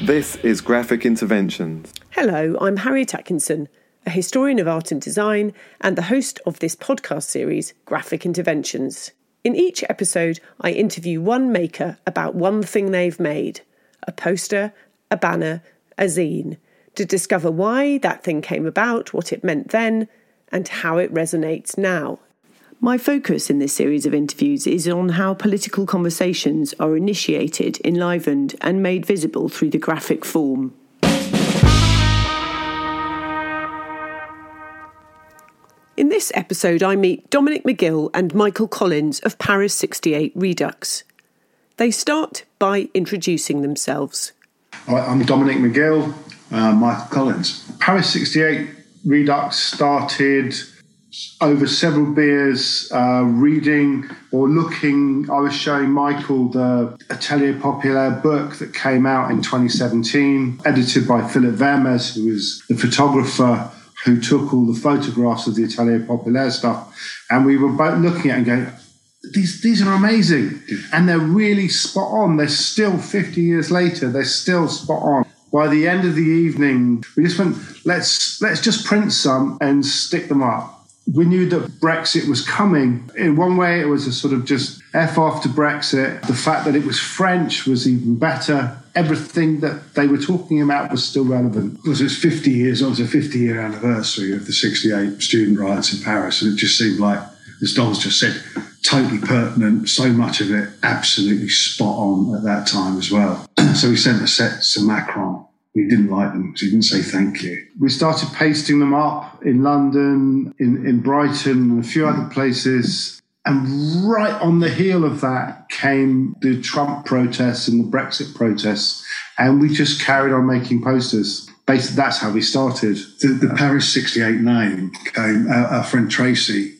This is Graphic Interventions. Hello, I'm Harriet Atkinson, a historian of art and design and the host of this podcast series, Graphic Interventions. In each episode, I interview one maker about one thing they've made a poster, a banner, a zine to discover why that thing came about, what it meant then, and how it resonates now. My focus in this series of interviews is on how political conversations are initiated, enlivened, and made visible through the graphic form. In this episode, I meet Dominic McGill and Michael Collins of Paris 68 Redux. They start by introducing themselves. I'm Dominic McGill, uh, Michael Collins. Paris 68 Redux started over several beers, uh, reading or looking. I was showing Michael the Atelier Populaire book that came out in 2017, edited by Philip Vermes, who was the photographer who took all the photographs of the Atelier Populaire stuff. And we were both looking at it and going, these, these are amazing. And they're really spot on. They're still 50 years later, they're still spot on. By the end of the evening, we just went, let's let's just print some and stick them up we knew that Brexit was coming. In one way, it was a sort of just F off to Brexit. The fact that it was French was even better. Everything that they were talking about was still relevant. It was its 50 years, it was a 50 year anniversary of the 68 student riots in Paris. And it just seemed like, as Don's just said, totally pertinent. So much of it absolutely spot on at that time as well. So we sent a set to Macron we didn't like them because he didn't say thank you. We started pasting them up in London, in, in Brighton, and a few other places. And right on the heel of that came the Trump protests and the Brexit protests. And we just carried on making posters. Basically, that's how we started. The, the Paris 68 name came, our, our friend Tracy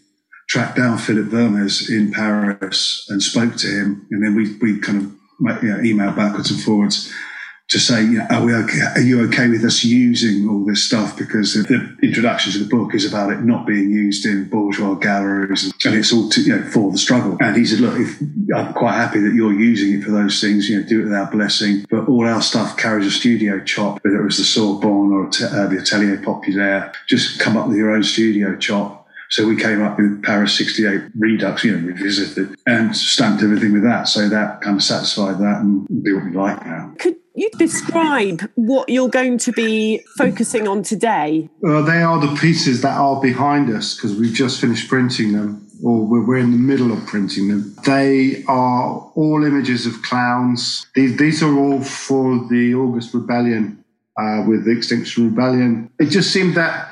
tracked down Philip Vermes in Paris and spoke to him. And then we, we kind of you know, emailed backwards and forwards to say, you know, are we okay? Are you okay with us using all this stuff? Because the introduction to the book is about it not being used in bourgeois galleries, and it's all to, you know for the struggle. And he said, look, if, I'm quite happy that you're using it for those things. You know, do it without blessing. But all our stuff carries a studio chop, whether it was the Sorbonne or uh, the Atelier Populaire. Just come up with your own studio chop so we came up with Paris 68 Redux, you know, revisited and stamped everything with that. So that kind of satisfied that and be what we like now. Could you describe what you're going to be focusing on today? Well, they are the pieces that are behind us because we've just finished printing them or we're in the middle of printing them. They are all images of clowns. These, these are all for the August Rebellion uh, with the Extinction Rebellion. It just seemed that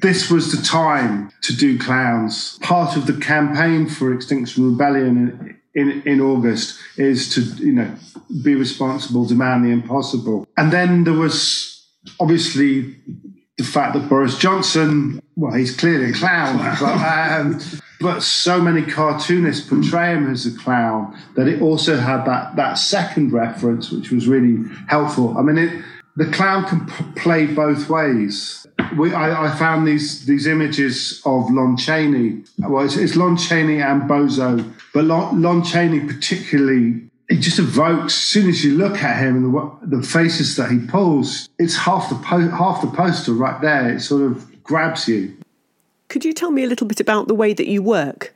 this was the time to do clowns. Part of the campaign for Extinction Rebellion in, in August is to, you know, be responsible, demand the impossible. And then there was obviously the fact that Boris Johnson, well, he's clearly a clown, but, um, but so many cartoonists portray him as a clown that it also had that, that second reference, which was really helpful. I mean, it, the clown can p- play both ways we, I, I, found these these images of Lon Chaney. Well, it's, it's Lon Chaney and Bozo, but Lon, Lon, Chaney particularly. It just evokes. As soon as you look at him and the, the faces that he pulls, it's half the po- half the poster right there. It sort of grabs you. Could you tell me a little bit about the way that you work?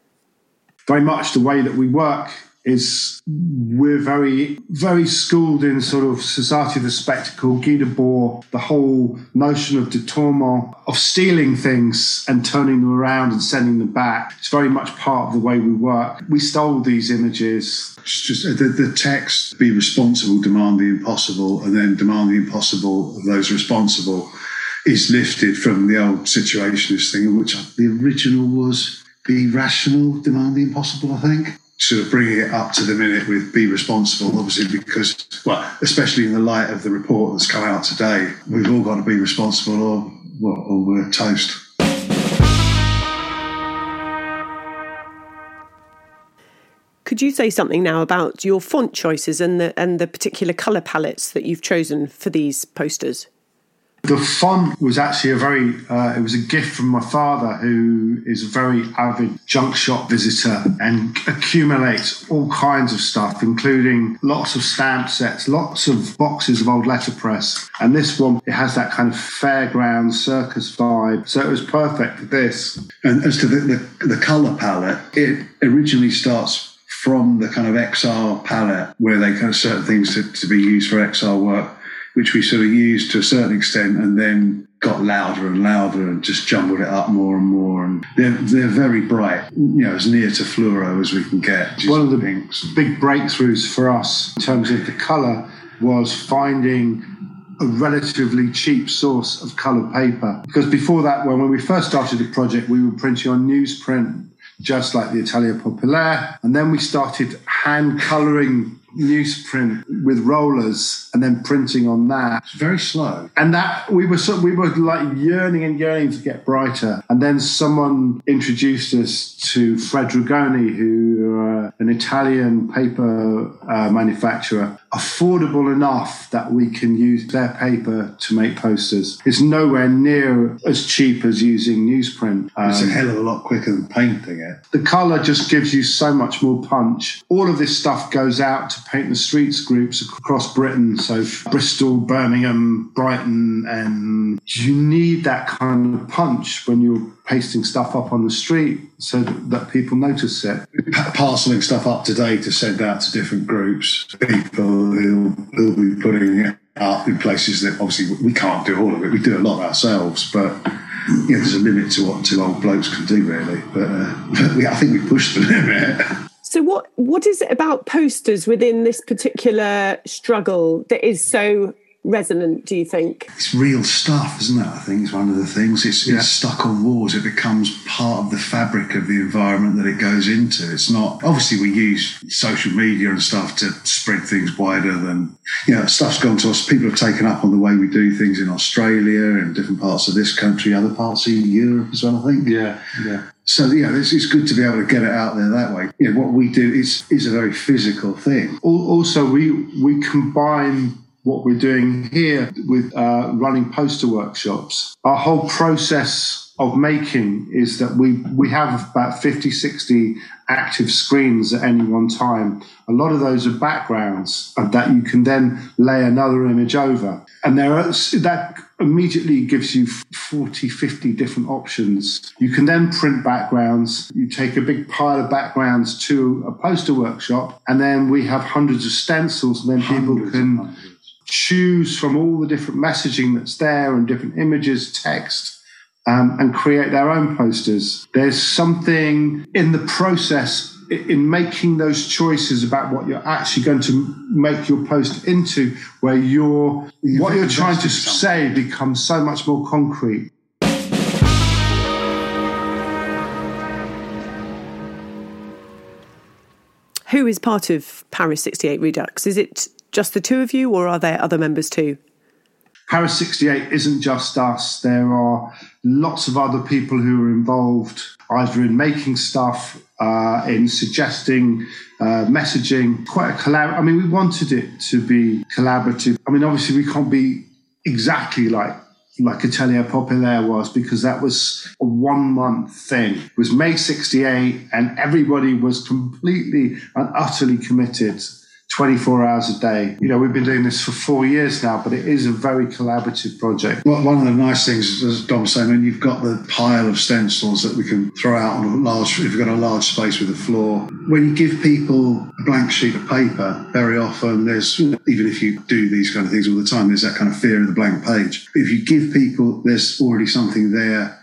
Very much the way that we work is we're very, very schooled in sort of society of the spectacle, Guy Debord, the whole notion of détournement, of stealing things and turning them around and sending them back. It's very much part of the way we work. We stole these images. It's just the, the text, be responsible, demand the impossible, and then demand the impossible of those responsible is lifted from the old situationist thing, in which the original was be rational, demand the impossible, I think sort of bringing it up to the minute with be responsible, obviously, because, well, especially in the light of the report that's come out today, we've all got to be responsible or, well, or we're toast. Could you say something now about your font choices and the and the particular colour palettes that you've chosen for these posters? The font was actually a very, uh, it was a gift from my father, who is a very avid junk shop visitor and accumulates all kinds of stuff, including lots of stamp sets, lots of boxes of old letterpress. And this one, it has that kind of fairground circus vibe. So it was perfect for this. And as to the, the, the colour palette, it originally starts from the kind of XR palette where they kind of certain things to, to be used for XR work which we sort of used to a certain extent and then got louder and louder and just jumbled it up more and more. And they're, they're very bright, you know, as near to fluoro as we can get. One of the pinks. big breakthroughs for us in terms of the colour was finding a relatively cheap source of coloured paper. Because before that, when, when we first started the project, we were printing on newsprint, just like the Atelier Populaire. And then we started hand colouring newsprint with rollers and then printing on that. It's very slow. And that we were so we were like yearning and yearning to get brighter. And then someone introduced us to Fedrigoni, who uh, an Italian paper uh, manufacturer, affordable enough that we can use their paper to make posters. It's nowhere near as cheap as using newsprint. Um, it's a um, hell of a lot quicker than painting it. The colour just gives you so much more punch. All of this stuff goes out to paint the streets groups across Britain. So Bristol, Birmingham, Brighton, and you need that kind of punch when you're pasting stuff up on the street so that, people notice it. Parceling stuff up today to send out to different groups, people who'll, who'll be putting it up in places that obviously we can't do all of it. We do a lot ourselves, but yeah, there's a limit to what two old blokes can do, really. But, uh, but we, I think we pushed the limit. So what what is it about posters within this particular struggle that is so resonant, do you think? It's real stuff, isn't it? I think it's one of the things. It's, yeah. it's stuck on walls. It becomes part of the fabric of the environment that it goes into. It's not, obviously, we use social media and stuff to spread things wider than, you know, stuff's gone to us. People have taken up on the way we do things in Australia and different parts of this country, other parts of Europe as well, I think. Yeah, yeah. So yeah, it's, it's good to be able to get it out there that way. You know, what we do is is a very physical thing. Also, we we combine what we're doing here with uh, running poster workshops. Our whole process of making is that we, we have about 50, 60 active screens at any one time. A lot of those are backgrounds uh, that you can then lay another image over. And there are, that immediately gives you 40, 50 different options. You can then print backgrounds. You take a big pile of backgrounds to a poster workshop, and then we have hundreds of stencils, and then people can choose from all the different messaging that's there and different images, text, um, and create their own posters. There's something in the process in making those choices about what you're actually going to make your post into, where you're what you're trying to say becomes so much more concrete. Who is part of Paris 68 Redux? Is it just the two of you, or are there other members too? Paris 68 isn't just us. There are lots of other people who are involved, either in making stuff, uh, in suggesting uh, messaging. Quite a collab. I mean, we wanted it to be collaborative. I mean, obviously, we can't be exactly like like Atelier Populaire was because that was a one month thing. It was May 68 and everybody was completely and utterly committed 24 hours a day. You know, we've been doing this for four years now, but it is a very collaborative project. Well, one of the nice things, as Dom was saying, when you've got the pile of stencils that we can throw out on a large, if you've got a large space with a floor, when you give people a blank sheet of paper, very often there's, even if you do these kind of things all the time, there's that kind of fear of the blank page. If you give people, there's already something there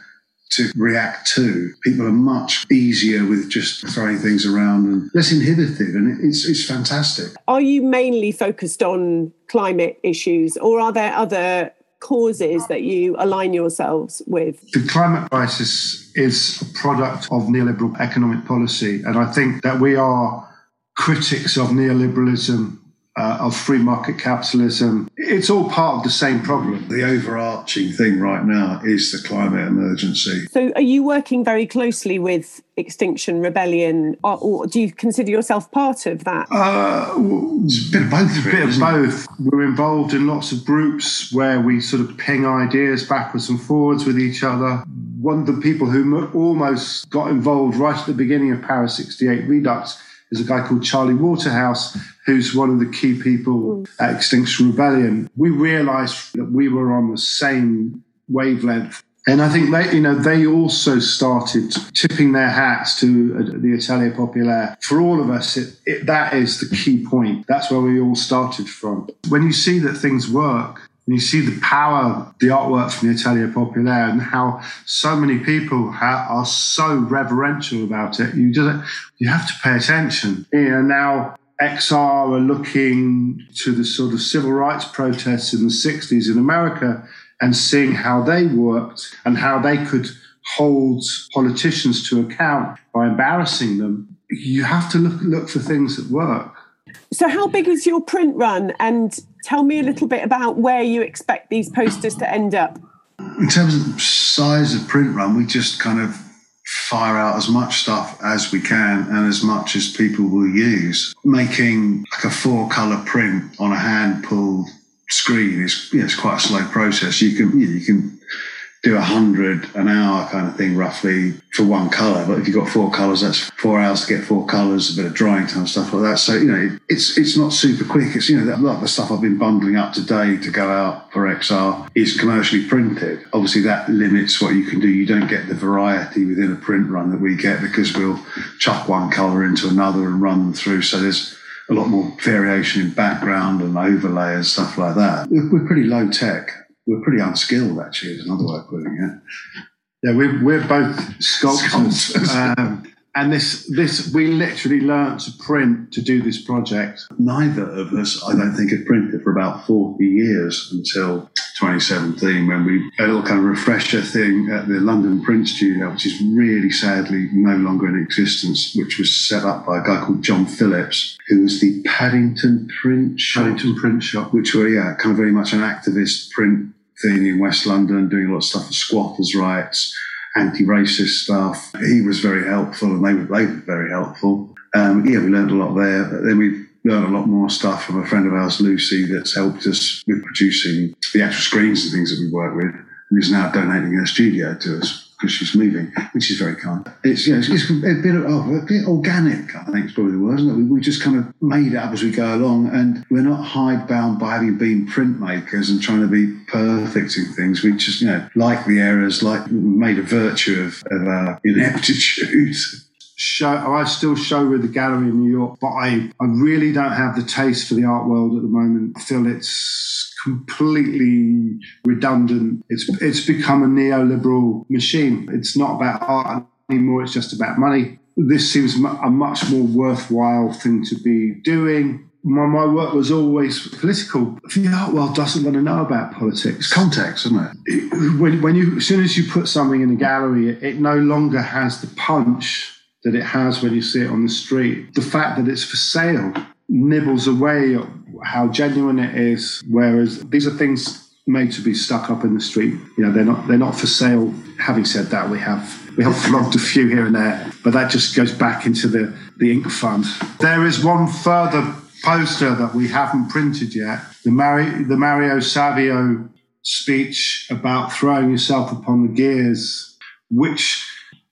to react to. People are much easier with just throwing things around and less inhibited, and it's, it's fantastic. Are you mainly focused on climate issues, or are there other causes that you align yourselves with? The climate crisis is a product of neoliberal economic policy, and I think that we are critics of neoliberalism uh, of free market capitalism. It's all part of the same problem. The overarching thing right now is the climate emergency. So, are you working very closely with Extinction Rebellion, or, or do you consider yourself part of that? Uh, it's a bit of both. A bit of both. We're involved in lots of groups where we sort of ping ideas backwards and forwards with each other. One of the people who almost got involved right at the beginning of Paris 68 Redux is a guy called Charlie Waterhouse, who's one of the key people at Extinction Rebellion. We realized that we were on the same wavelength. And I think they, you know, they also started tipping their hats to uh, the Atelier Populaire. For all of us, it, it, that is the key point. That's where we all started from. When you see that things work, and you see the power, the artwork from the Atelier Populaire, and how so many people ha- are so reverential about it. You just you have to pay attention. You know, now XR are looking to the sort of civil rights protests in the 60s in America and seeing how they worked and how they could hold politicians to account by embarrassing them. You have to look look for things that work. So, how big is your print run? And tell me a little bit about where you expect these posters to end up. In terms of size of print run, we just kind of fire out as much stuff as we can and as much as people will use. Making like a four color print on a hand pulled screen is you know, it's quite a slow process. You can you can do a hundred an hour kind of thing roughly for one color. But if you've got four colors, that's four hours to get four colors, a bit of drying time, stuff like that. So, you know, it's, it's not super quick. It's, you know, a lot of the stuff I've been bundling up today to go out for XR is commercially printed. Obviously that limits what you can do. You don't get the variety within a print run that we get because we'll chuck one color into another and run them through. So there's, a lot more variation in background and overlay and stuff like that. We're pretty low tech we're pretty unskilled actually is another way of putting it. Yeah we're, we're both sculptors, sculptors. Um, and this this we literally learned to print to do this project. Neither of us i don't think had printed for about 40 years until 2017 when we had a little kind of refresher thing at the london print studio which is really sadly no longer in existence which was set up by a guy called john phillips who was the paddington print shop. Paddington print shop. Which were yeah kind of very much an activist print thing in West London, doing a lot of stuff for squatters' rights, anti-racist stuff. He was very helpful, and they were, they were very helpful. Um, yeah, we learned a lot there. Then we've learned a lot more stuff from a friend of ours, Lucy, that's helped us with producing the actual screens and things that we work with, and is now donating her studio to us because she's moving, which is very kind. It's, you know, it's, it's a bit of a bit organic, I think it's probably the word, isn't it? We, we, just kind of made it up as we go along, and we're not hidebound by having been printmakers and trying to be perfect in things. We just, you know, like the errors, like made a virtue of, of our ineptitude. Show, I still show with the gallery in New York, but I, I really don't have the taste for the art world at the moment. I feel it's completely redundant. It's it's become a neoliberal machine. It's not about art anymore. It's just about money. This seems a much more worthwhile thing to be doing. My, my work was always political. The art world doesn't want to know about politics. Context, isn't it? When, when you, as soon as you put something in a gallery, it, it no longer has the punch that it has when you see it on the street. The fact that it's for sale nibbles away how genuine it is. Whereas these are things made to be stuck up in the street. You know, they're not they're not for sale. Having said that, we have we have flogged a few here and there, but that just goes back into the the ink fund. There is one further poster that we haven't printed yet. The Mari- the Mario Savio speech about throwing yourself upon the gears, which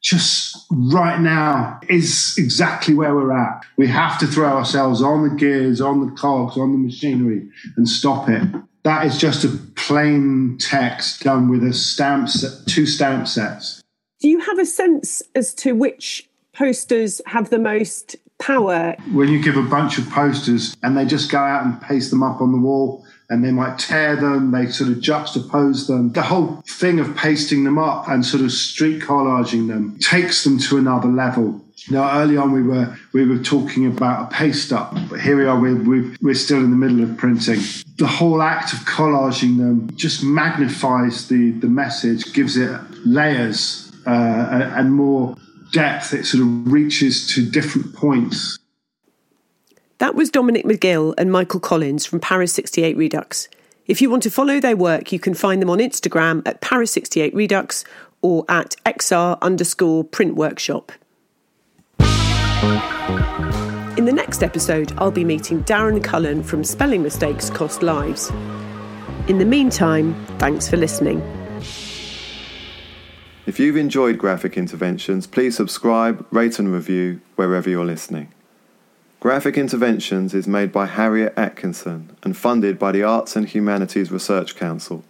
just right now is exactly where we're at. We have to throw ourselves on the gears, on the cogs, on the machinery and stop it. That is just a plain text done with a stamp set, two stamp sets. Do you have a sense as to which posters have the most power? When you give a bunch of posters and they just go out and paste them up on the wall and they might tear them, they sort of juxtapose them. The whole thing of pasting them up and sort of street collaging them takes them to another level. Now, early on, we were we were talking about a paste up, but here we are. We're, we're, we're still in the middle of printing. The whole act of collaging them just magnifies the the message, gives it layers uh, and more depth. It sort of reaches to different points. That was Dominic McGill and Michael Collins from Paris 68 Redux. If you want to follow their work, you can find them on Instagram at Paris 68 Redux or at XR underscore print workshop. In the next episode, I'll be meeting Darren Cullen from Spelling Mistakes Cost Lives. In the meantime, thanks for listening. If you've enjoyed Graphic Interventions, please subscribe, rate, and review wherever you're listening. Graphic Interventions is made by Harriet Atkinson and funded by the Arts and Humanities Research Council.